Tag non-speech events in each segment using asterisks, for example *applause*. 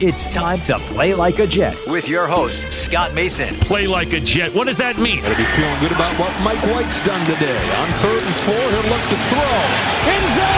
It's time to play like a Jet with your host, Scott Mason. Play like a Jet. What does that mean? Gotta be feeling good about what Mike White's done today. On third and four, he'll look to throw. End zone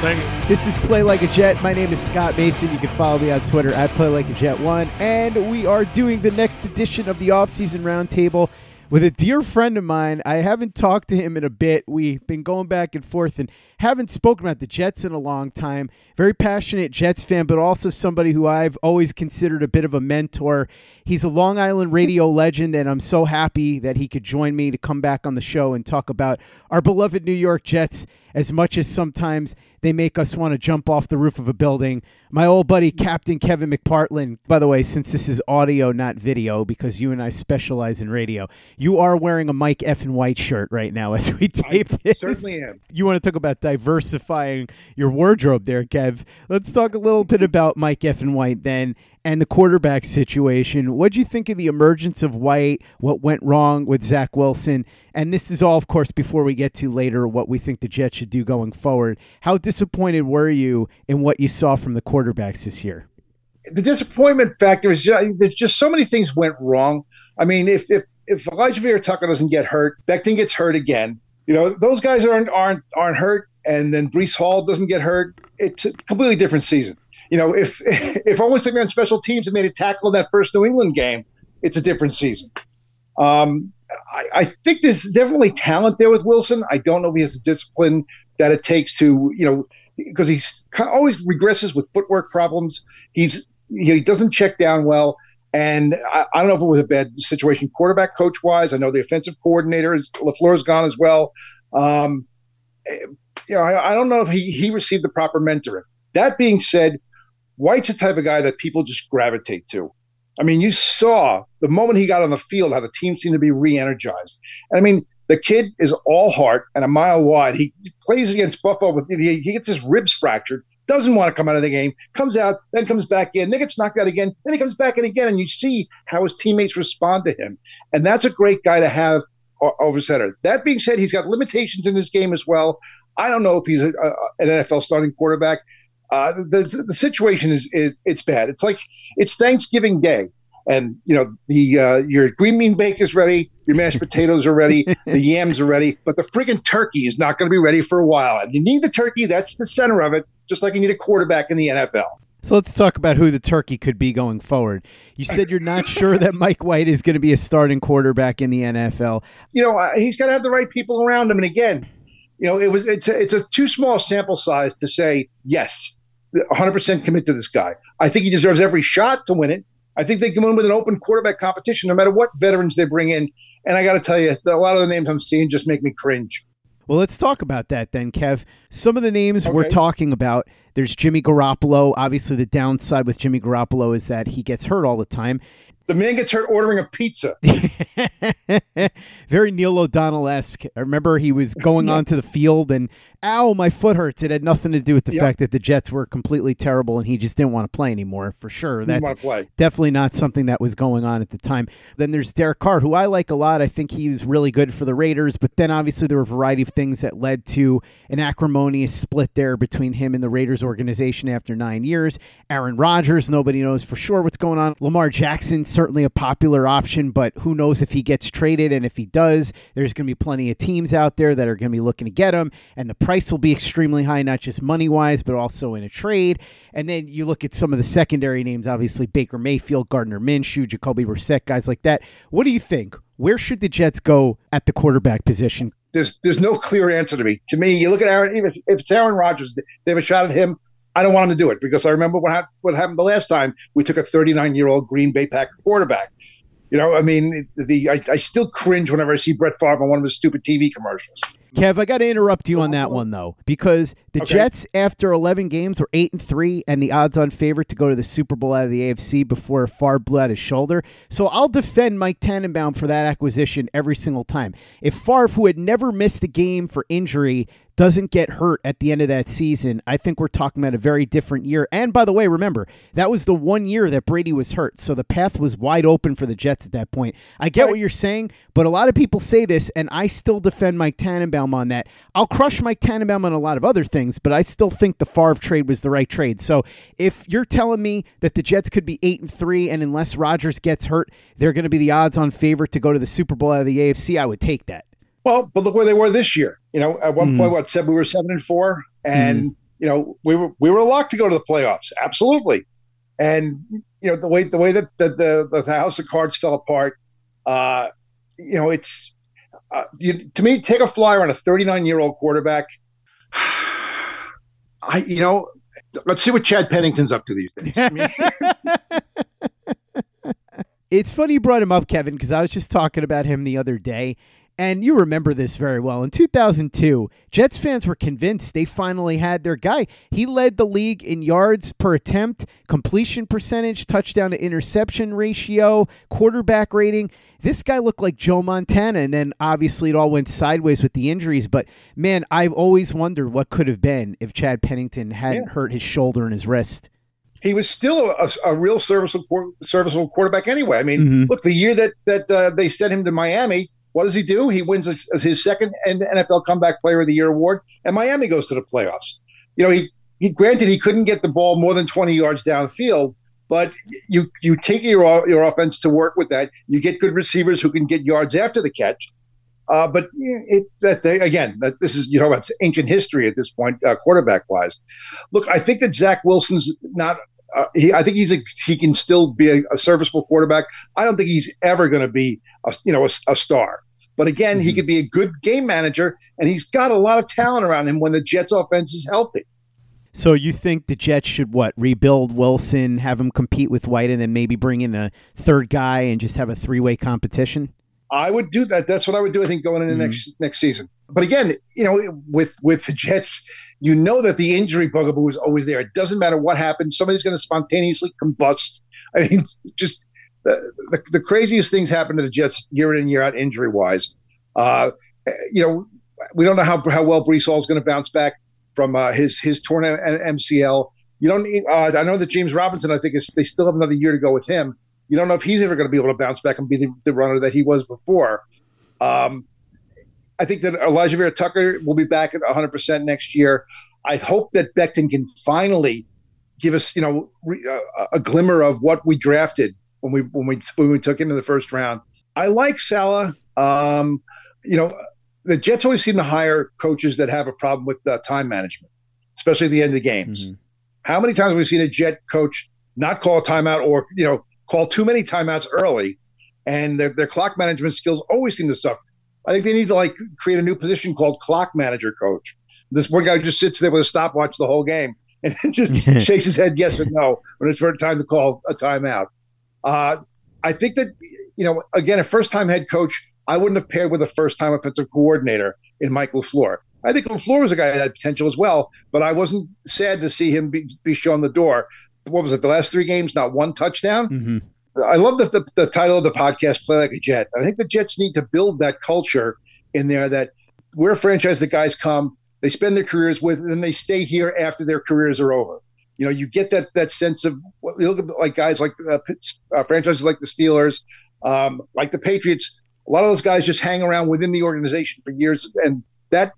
thank you. This is Play Like a Jet. My name is Scott Mason. You can follow me on Twitter at Play Like a Jet One, and we are doing the next edition of the offseason roundtable with a dear friend of mine. I haven't talked to him in a bit. We've been going back and forth and haven't spoken about the Jets in a long time. Very passionate Jets fan, but also somebody who I've always considered a bit of a mentor. He's a Long Island radio legend, and I'm so happy that he could join me to come back on the show and talk about our beloved New York Jets as much as sometimes they make us want to jump off the roof of a building. My old buddy, Captain Kevin McPartland, by the way, since this is audio, not video, because you and I specialize in radio, you are wearing a Mike F. and White shirt right now as we tape I this. certainly am. You want to talk about diversifying your wardrobe there, Kev. Let's talk a little bit about Mike F. and White then and the quarterback situation. What do you think of the emergence of White? What went wrong with Zach Wilson? And this is all, of course, before we get to later what we think the Jets should do going forward. How disappointed were you in what you saw from the quarterbacks this year? The disappointment factor is just, there's just so many things went wrong. I mean, if if if Elijah Vera Tucker doesn't get hurt, Becton gets hurt again. You know, those guys aren't aren't aren't hurt, and then Breece Hall doesn't get hurt. It's a completely different season. You know, if *laughs* if only somebody on special teams had made a tackle in that first New England game, it's a different season. Um, I, I think there's definitely talent there with Wilson. I don't know if he has the discipline that it takes to, you know, because he's always regresses with footwork problems. He's he doesn't check down well, and I, I don't know if it was a bad situation quarterback coach wise. I know the offensive coordinator is Lafleur's gone as well. Um, you know, I, I don't know if he he received the proper mentoring. That being said, White's the type of guy that people just gravitate to. I mean, you saw the moment he got on the field how the team seemed to be re-energized. And I mean, the kid is all heart and a mile wide. He plays against Buffalo he, he gets his ribs fractured, doesn't want to come out of the game, comes out, then comes back in, then gets knocked out again, then he comes back in again, and you see how his teammates respond to him. And that's a great guy to have over center. That being said, he's got limitations in his game as well. I don't know if he's a, a, an NFL starting quarterback. Uh, the the situation is, is it's bad. It's like it's Thanksgiving Day, and you know the uh, your green bean bake is ready, your mashed potatoes are ready, *laughs* the yams are ready, but the friggin' turkey is not going to be ready for a while. And you need the turkey. That's the center of it. Just like you need a quarterback in the NFL. So let's talk about who the turkey could be going forward. You said you're not *laughs* sure that Mike White is going to be a starting quarterback in the NFL. You know, he's got to have the right people around him. And again, you know, it was it's a, it's a too small sample size to say yes, 100% commit to this guy. I think he deserves every shot to win it. I think they can win with an open quarterback competition, no matter what veterans they bring in. And I got to tell you, a lot of the names I'm seeing just make me cringe. Well, let's talk about that then, Kev. Some of the names okay. we're talking about there's Jimmy Garoppolo. Obviously, the downside with Jimmy Garoppolo is that he gets hurt all the time. The man gets hurt ordering a pizza. *laughs* Very Neil O'Donnell esque. I remember he was going onto the field and, ow, my foot hurts. It had nothing to do with the yep. fact that the Jets were completely terrible and he just didn't want to play anymore, for sure. That's definitely not something that was going on at the time. Then there's Derek Carr, who I like a lot. I think he's really good for the Raiders, but then obviously there were a variety of things that led to an acrimonious split there between him and the Raiders organization after nine years. Aaron Rodgers, nobody knows for sure what's going on. Lamar Jackson, certainly a popular option, but who knows if he gets traded. And if he does, there's going to be plenty of teams out there that are going to be looking to get him. And the price will be extremely high, not just money wise, but also in a trade. And then you look at some of the secondary names, obviously Baker Mayfield, Gardner Minshew, Jacoby Brissett, guys like that. What do you think? Where should the Jets go at the quarterback position? There's there's no clear answer to me. To me, you look at Aaron. Even if it's Aaron Rodgers, they have a shot at him. I don't want him to do it because I remember what, ha- what happened the last time we took a 39 year old Green Bay Packer quarterback. You know, I mean, the I, I still cringe whenever I see Brett Favre on one of his stupid TV commercials. Kev, I got to interrupt you on that one though, because the okay. Jets, after 11 games, were eight and three, and the odds-on favorite to go to the Super Bowl out of the AFC before Favre blew out his shoulder. So I'll defend Mike Tannenbaum for that acquisition every single time. If Favre, who had never missed a game for injury, doesn't get hurt at the end of that season, I think we're talking about a very different year. And by the way, remember, that was the one year that Brady was hurt. So the path was wide open for the Jets at that point. I get what you're saying, but a lot of people say this, and I still defend Mike Tannenbaum on that. I'll crush Mike Tannenbaum on a lot of other things, but I still think the Favre trade was the right trade. So if you're telling me that the Jets could be 8 and 3, and unless Rodgers gets hurt, they're going to be the odds on favorite to go to the Super Bowl out of the AFC, I would take that. Well, but look where they were this year. You know, at one mm. point, what said we were seven and four, and mm. you know we were we were locked to go to the playoffs, absolutely. And you know the way the way that the the, the house of cards fell apart, uh, you know, it's uh, you, to me take a flyer on a 39 year old quarterback. *sighs* I you know, let's see what Chad Pennington's up to these days. *laughs* it's funny you brought him up, Kevin, because I was just talking about him the other day. And you remember this very well. In 2002, Jets fans were convinced they finally had their guy. He led the league in yards per attempt, completion percentage, touchdown to interception ratio, quarterback rating. This guy looked like Joe Montana, and then obviously it all went sideways with the injuries. But man, I've always wondered what could have been if Chad Pennington hadn't yeah. hurt his shoulder and his wrist he was still a, a, real serviceable serviceable quarterback anyway. I mean, mm-hmm. look, the year that that uh, they sent him to Miami, what does he do? He wins his second NFL Comeback Player of the Year award, and Miami goes to the playoffs. You know, he, he granted he couldn't get the ball more than 20 yards downfield, but you you take your your offense to work with that. You get good receivers who can get yards after the catch. Uh, but it that they, again, that this is you know it's ancient history at this point, uh, quarterback wise. Look, I think that Zach Wilson's not. Uh, he, I think he's a he can still be a, a serviceable quarterback. I don't think he's ever going to be a, you know a, a star. But again, mm-hmm. he could be a good game manager, and he's got a lot of talent around him when the Jets' offense is healthy. So you think the Jets should what rebuild Wilson, have him compete with White, and then maybe bring in a third guy and just have a three-way competition? I would do that. That's what I would do. I think going into mm-hmm. next next season. But again, you know, with with the Jets, you know that the injury bugaboo is always there. It doesn't matter what happens. Somebody's going to spontaneously combust. *laughs* I mean, just the, the, the, craziest things happen to the Jets year in and year out, injury wise. Uh, you know, we don't know how how well Breece Hall is going to bounce back from uh, his his torn MCL. You don't. Need, uh, I know that James Robinson. I think is they still have another year to go with him. You don't know if he's ever going to be able to bounce back and be the, the runner that he was before. Um, I think that Elijah Vera-Tucker will be back at 100 percent next year. I hope that Becton can finally give us, you know, re, uh, a glimmer of what we drafted when we when we when we took him in the first round. I like Saleh. Um, you know, the Jets always seem to hire coaches that have a problem with uh, time management, especially at the end of games. Mm-hmm. How many times have we seen a Jet coach not call a timeout or you know call too many timeouts early, and their, their clock management skills always seem to suffer. I think they need to like create a new position called clock manager coach. This one guy just sits there with a stopwatch the whole game *laughs* and just *laughs* shakes his head yes or no when it's time to call a timeout. Uh, I think that you know, again, a first-time head coach, I wouldn't have paired with a first-time offensive coordinator in Mike LaFleur. I think LaFleur was a guy that had potential as well, but I wasn't sad to see him be, be shown the door. What was it? The last three games, not one touchdown. Mm-hmm. I love the, the, the title of the podcast, "Play Like a Jet." I think the Jets need to build that culture in there that we're a franchise that guys come, they spend their careers with, and then they stay here after their careers are over. You know, you get that that sense of you look at like guys like uh, uh, franchises like the Steelers, um, like the Patriots, a lot of those guys just hang around within the organization for years, and that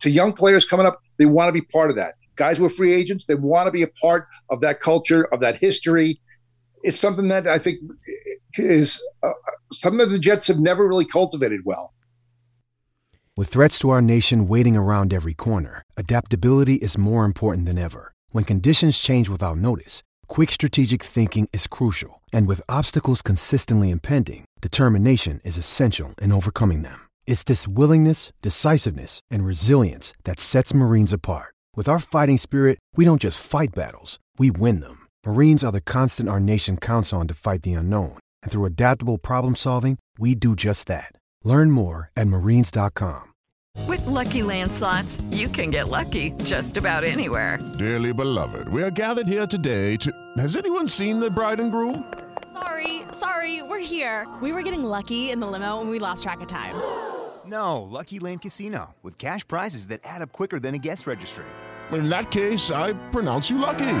to young players coming up, they want to be part of that. Guys who are free agents, they want to be a part of that culture, of that history. It's something that I think is uh, something that the Jets have never really cultivated well. With threats to our nation waiting around every corner, adaptability is more important than ever. When conditions change without notice, quick strategic thinking is crucial. And with obstacles consistently impending, determination is essential in overcoming them. It's this willingness, decisiveness, and resilience that sets Marines apart. With our fighting spirit, we don't just fight battles, we win them. Marines are the constant our nation counts on to fight the unknown. And through adaptable problem solving, we do just that. Learn more at marines.com. With lucky landslots, you can get lucky just about anywhere. Dearly beloved, we are gathered here today to. Has anyone seen the bride and groom? Sorry, sorry, we're here. We were getting lucky in the limo and we lost track of time. No, Lucky Land Casino, with cash prizes that add up quicker than a guest registry. In that case, I pronounce you lucky.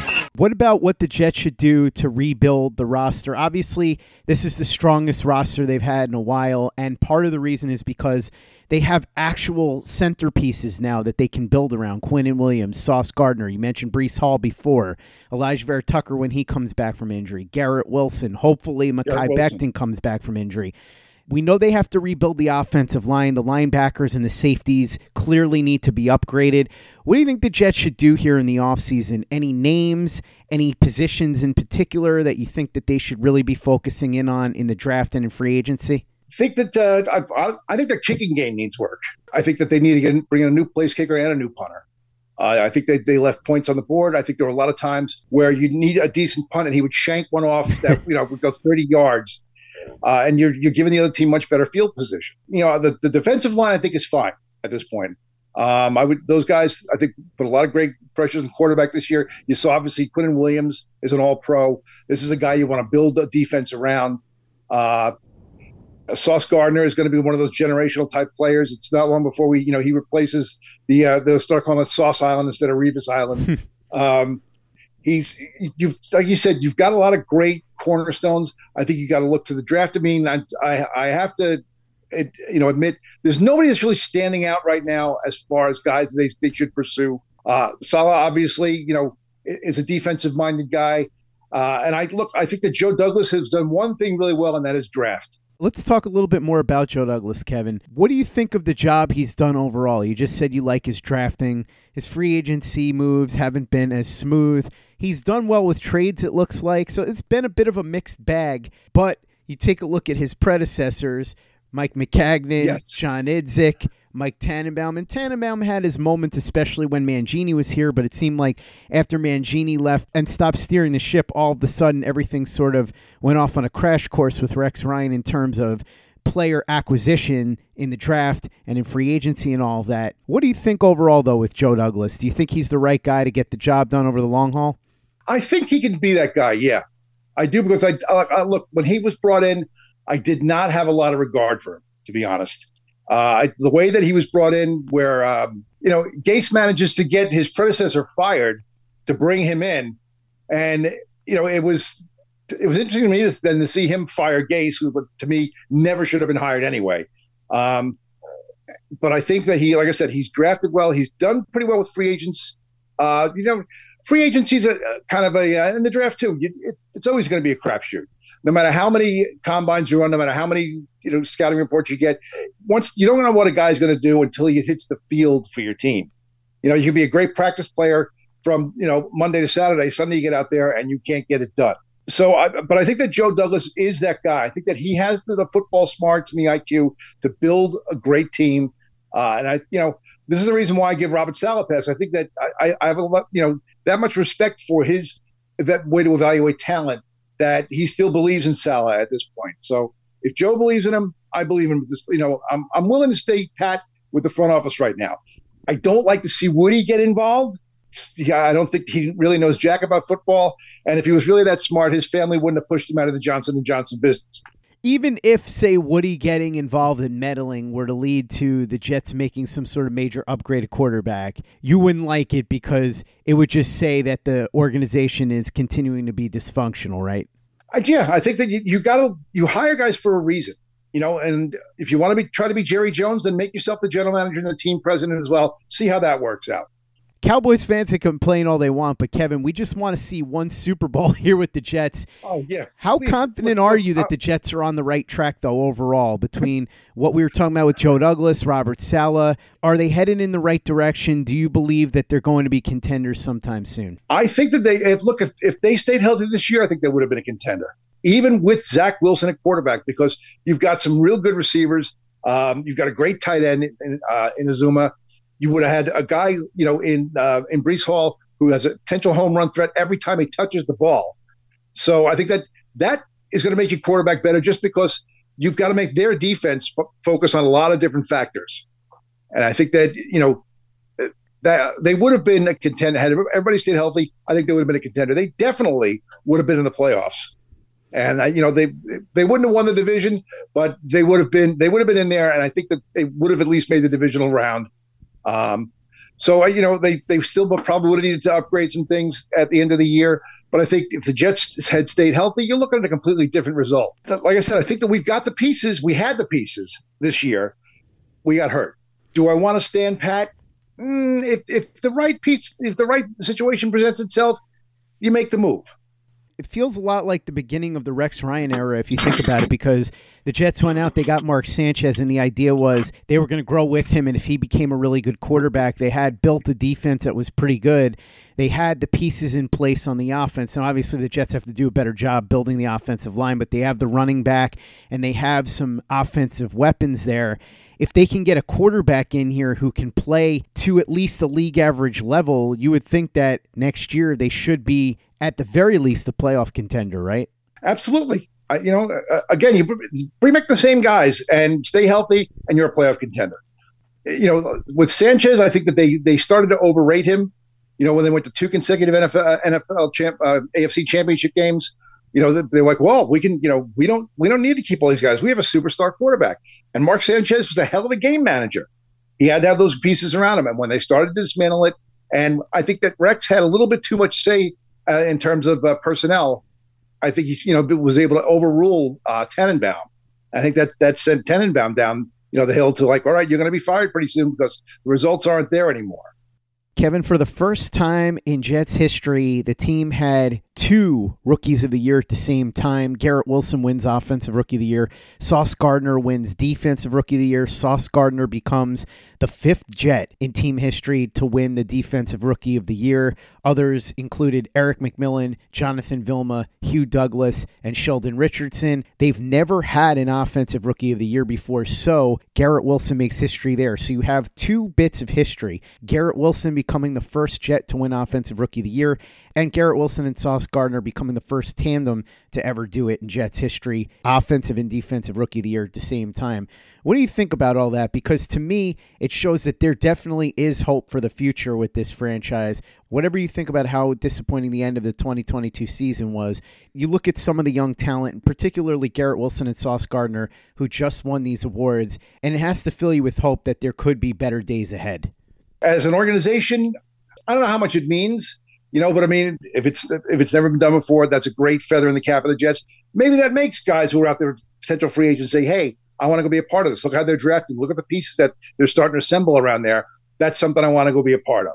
What about what the Jets should do to rebuild the roster? Obviously, this is the strongest roster they've had in a while, and part of the reason is because they have actual centerpieces now that they can build around. Quinnen Williams, Sauce Gardner, you mentioned Breece Hall before, Elijah Vera-Tucker when he comes back from injury, Garrett Wilson, hopefully Mekhi Becton comes back from injury. We know they have to rebuild the offensive line. The linebackers and the safeties clearly need to be upgraded. What do you think the Jets should do here in the offseason? Any names, any positions in particular that you think that they should really be focusing in on in the draft and in free agency? I think that uh, I, I, think their kicking game needs work. I think that they need to get, bring in a new place kicker and a new punter. Uh, I think they, they left points on the board. I think there were a lot of times where you need a decent punt and he would shank one off that *laughs* you know would go 30 yards uh, and you're you're giving the other team much better field position. You know, the, the defensive line I think is fine at this point. Um, I would those guys I think put a lot of great pressures on quarterback this year. You saw obviously Quinnen Williams is an All Pro. This is a guy you want to build a defense around. Uh, Sauce Gardner is going to be one of those generational type players. It's not long before we, you know, he replaces the uh, they'll start calling it Sauce Island instead of Revis Island. *laughs* um, he's you've like you said, you've got a lot of great cornerstones. I think you got to look to the draft. I mean, I I, I have to, it, you know, admit there's nobody that's really standing out right now as far as guys they they should pursue. Uh, Saleh obviously, you know, is a defensive minded guy, uh, and I look. I think that Joe Douglas has done one thing really well, and that is draft. Let's talk a little bit more about Joe Douglas, Kevin. What do you think of the job he's done overall? You just said you like his drafting. His free agency moves haven't been as smooth. He's done well with trades, it looks like. So it's been a bit of a mixed bag. But you take a look at his predecessors, Mike Maccagnan, Yes. John Idzik, Mike Tannenbaum. And Tannenbaum had his moments, especially when Mangini was here, but it seemed like after Mangini left and stopped steering the ship, all of a sudden everything sort of went off on a crash course with Rex Ryan in terms of player acquisition in the draft and in free agency and all that. What do you think overall, though, with Joe Douglas? Do you think he's the right guy to get the job done over the long haul? I think he can be that guy. Yeah, I do because I, I look when he was brought in, I did not have a lot of regard for him, to be honest. Uh, the way that he was brought in, where um, you know Gase manages to get his predecessor fired to bring him in, and you know it was it was interesting to me then to see him fire Gase, who to me never should have been hired anyway. Um, but I think that he, like I said, he's drafted well. He's done pretty well with free agents. Uh, you know, free agency's a, a kind of a uh, in the draft too. You, it, it's always going to be a crapshoot. No matter how many combines you run, no matter how many you know scouting reports you get, once you don't know what a guy's going to do until he hits the field for your team. You know, you can be a great practice player from you know Monday to Saturday. Sunday you get out there and you can't get it done. So, I, but I think that Joe Douglas is that guy. I think that he has the, the football smarts and the IQ to build a great team. Uh, and I, you know, this is the reason why I give Robert Saleh pass. I think that I, I have a lot, you know, that much respect for his that way to evaluate talent that he still believes in Saleh at this point. So if Joe believes in him, I believe in. This, you know, I'm I'm willing to stay pat with the front office right now. I don't like to see Woody get involved. Yeah, I don't think he really knows jack about football. And if he was really that smart, his family wouldn't have pushed him out of the Johnson and Johnson business. Even if, say, Woody getting involved in meddling were to lead to the Jets making some sort of major upgrade at quarterback, you wouldn't like it because it would just say that the organization is continuing to be dysfunctional, right? Yeah, I think that you, you got to you hire guys for a reason, you know. And if you want to be try to be Jerry Jones, then make yourself the general manager and the team president as well. See how that works out. Cowboys fans can complain all they want, but Kevin, we just want to see one Super Bowl *laughs* here with the Jets. Oh yeah. How Please, confident are you that the Jets are on the right track though overall between what we were talking about with Joe Douglas, Robert Saleh? Are they headed in the right direction? Do you believe that they're going to be contenders sometime soon? I think that they if look if, if they stayed healthy this year, I think they would have been a contender, even with Zach Wilson at quarterback, because you've got some real good receivers. Um, you've got a great tight end in, uh, in Uzomah. You would have had a guy, you know, in uh, in Breece Hall who has a potential home run threat every time he touches the ball. So I think that that is going to make your quarterback better, just because you've got to make their defense fo- focus on a lot of different factors. And I think that you know that they would have been a contender had everybody stayed healthy. I think they would have been a contender. They definitely would have been in the playoffs. And I, you know they they wouldn't have won the division, but they would have been they would have been in there, and I think that they would have at least made the divisional round. Um, so you know they they still probably needed to upgrade some things at the end of the year. But I think if the Jets had stayed healthy, you're looking at a completely different result. Like I said, I think that we've got the pieces. We had the pieces this year. We got hurt. Do I want to stand pat? Mm, if if the right piece, if the right situation presents itself, you make the move. It feels a lot like the beginning of the Rex Ryan era, if you think about it, because the Jets went out, they got Mark Sanchez, and the idea was they were going to grow with him. And if he became a really good quarterback, they had built a defense that was pretty good. They had the pieces in place on the offense. Now, obviously, the Jets have to do a better job building the offensive line, but they have the running back and they have some offensive weapons there if they can get a quarterback in here who can play to at least the league average level, you would think that next year they should be at the very least a playoff contender, right? Absolutely. You know, uh, again, you bring back the same guys and stay healthy, and you're a playoff contender. You know, with Sanchez, I think that they they started to overrate him. You know, when they went to two consecutive NFL, NFL champ, uh, AFC championship games, you know, they're like, well, we can, you know, we don't we don't need to keep all these guys. We have a superstar quarterback. And Mark Sanchez was a hell of a game manager. He had to have those pieces around him. And when they started to dismantle it, and I think that Rex had a little bit too much say uh, in terms of uh, personnel. I think he's, you know, was able to overrule uh, Tannenbaum. I think that that sent Tannenbaum down, you know, the hill to like, all right, you're going to be fired pretty soon because the results aren't there anymore. Kevin, for the first time in Jets history, the team had two rookies of the year at the same time. Garrett Wilson wins Offensive Rookie of the Year. Sauce Gardner wins Defensive Rookie of the Year. Sauce Gardner becomes the fifth Jet in team history to win the Defensive Rookie of the Year. Others included Erik McMillan, Jonathan Vilma, Hugh Douglas, and Sheldon Richardson. They've never had an Offensive Rookie of the Year before, so Garrett Wilson makes history there. So you have two bits of history Garrett Wilson becoming the first Jet to win Offensive Rookie of the Year, and Garrett Wilson and Sauce Gardner becoming the first tandem to ever do it in Jets history, offensive and defensive rookie of the year at the same time. What do you think about all that? Because to me, it shows that there definitely is hope for the future with this franchise. Whatever you think about how disappointing the end of the 2022 season was, you look at some of the young talent, and particularly Garrett Wilson and Sauce Gardner, who just won these awards, and it has to fill you with hope that there could be better days ahead. As an organization, I don't know how much it means you know, but I mean, if it's if it's never been done before, that's a great feather in the cap of the Jets. Maybe that makes guys who are out there potential free agents say, "Hey, I want to go be a part of this. Look how they're drafting. Look at the pieces that they're starting to assemble around there. That's something I want to go be a part of."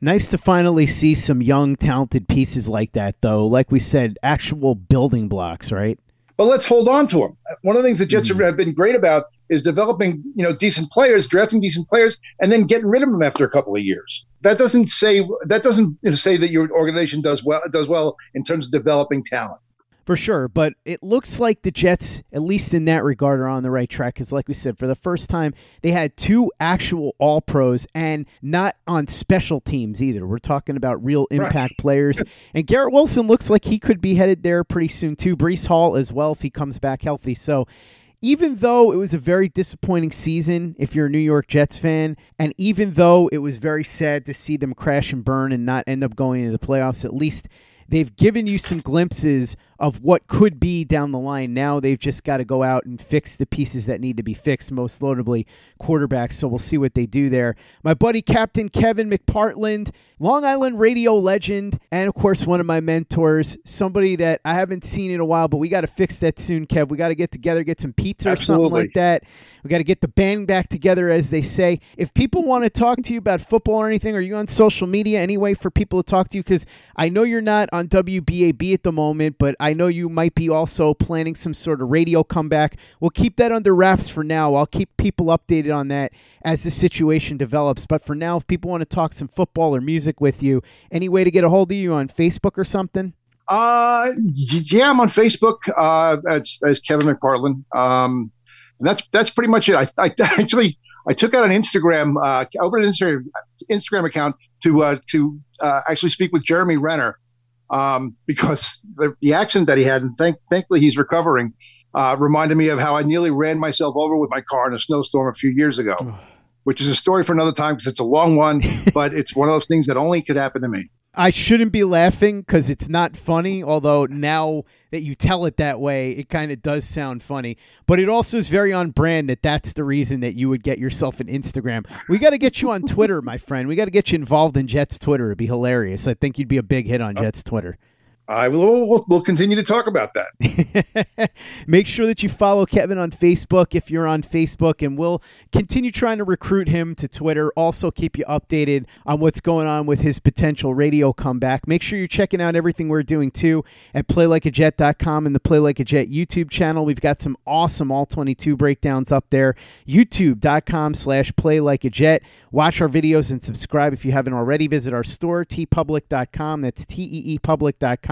Nice to finally see some young, talented pieces like that, though. Like we said, actual building blocks, right? But let's hold on to them. One of the things the Jets mm-hmm. have been great about is developing, you know, decent players, drafting decent players, and then getting rid of them after a couple of years. That doesn't say that doesn't say that your organization does well does well in terms of developing talent for sure. But it looks like the Jets, at least in that regard, are on the right track. Because, like we said, for the first time, they had two actual All Pros and not on special teams either. We're talking about real impact right. *laughs* players. And Garrett Wilson looks like he could be headed there pretty soon, too. Breece Hall as well, if he comes back healthy. So, even though it was a very disappointing season if you're a New York Jets fan, and even though it was very sad to see them crash and burn and not end up going into the playoffs, at least they've given you some glimpses of what could be down the line. Now they've just got to go out and fix the pieces that need to be fixed, most notably quarterbacks. So we'll see what they do there. My buddy Captain Kevin McPartland, Long Island radio legend, and of course one of my mentors, somebody that I haven't seen in a while, but we got to fix that soon, Kev. We got to get together, get some pizza Absolutely. or something like that. We got to get the band back together, as they say. If people want to talk to you about football or anything, are you on social media anyway for people to talk to you? Because I know you're not on WBAB at the moment, but I know you might be also planning some sort of radio comeback. We'll keep that under wraps for now. I'll keep people updated on that as the situation develops. But for now, if people want to talk some football or music with you, any way to get a hold of you on Facebook or something? Uh, yeah, I'm on Facebook uh, as, as Kevin McPartland. Um, and that's that's pretty much it. I, I *laughs* actually I took out an Instagram uh, opened an Instagram Instagram account to uh, to uh, actually speak with Jeremy Renner um, because the, the, accident that he had, and thank, thankfully he's recovering, uh, reminded me of how I nearly ran myself over with my car in a snowstorm a few years ago, which is a story for another time because it's a long one, *laughs* but it's one of those things that only could happen to me. I shouldn't be laughing because it's not funny. Although now that you tell it that way, it kind of does sound funny. But it also is very on brand that that's the reason that you would get yourself an Instagram. We got to get you on Twitter, my friend. We got to get you involved in Jets Twitter. It'd be hilarious. I think you'd be a big hit on Jets Twitter. I will. We'll, continue to talk about that. *laughs* Make sure that you follow Kevin on Facebook if you're on Facebook, and we'll continue trying to recruit him to Twitter. Also, keep you updated on what's going on with his potential radio comeback. Make sure you're checking out everything we're doing too at PlayLikeAJet.com and the Play Like a Jet YouTube channel. We've got some awesome All 22 breakdowns up there. YouTube.com/slash Play Like a Jet. Watch our videos and subscribe if you haven't already. Visit our store teepublic.com. That's T E E public.com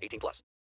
18 plus.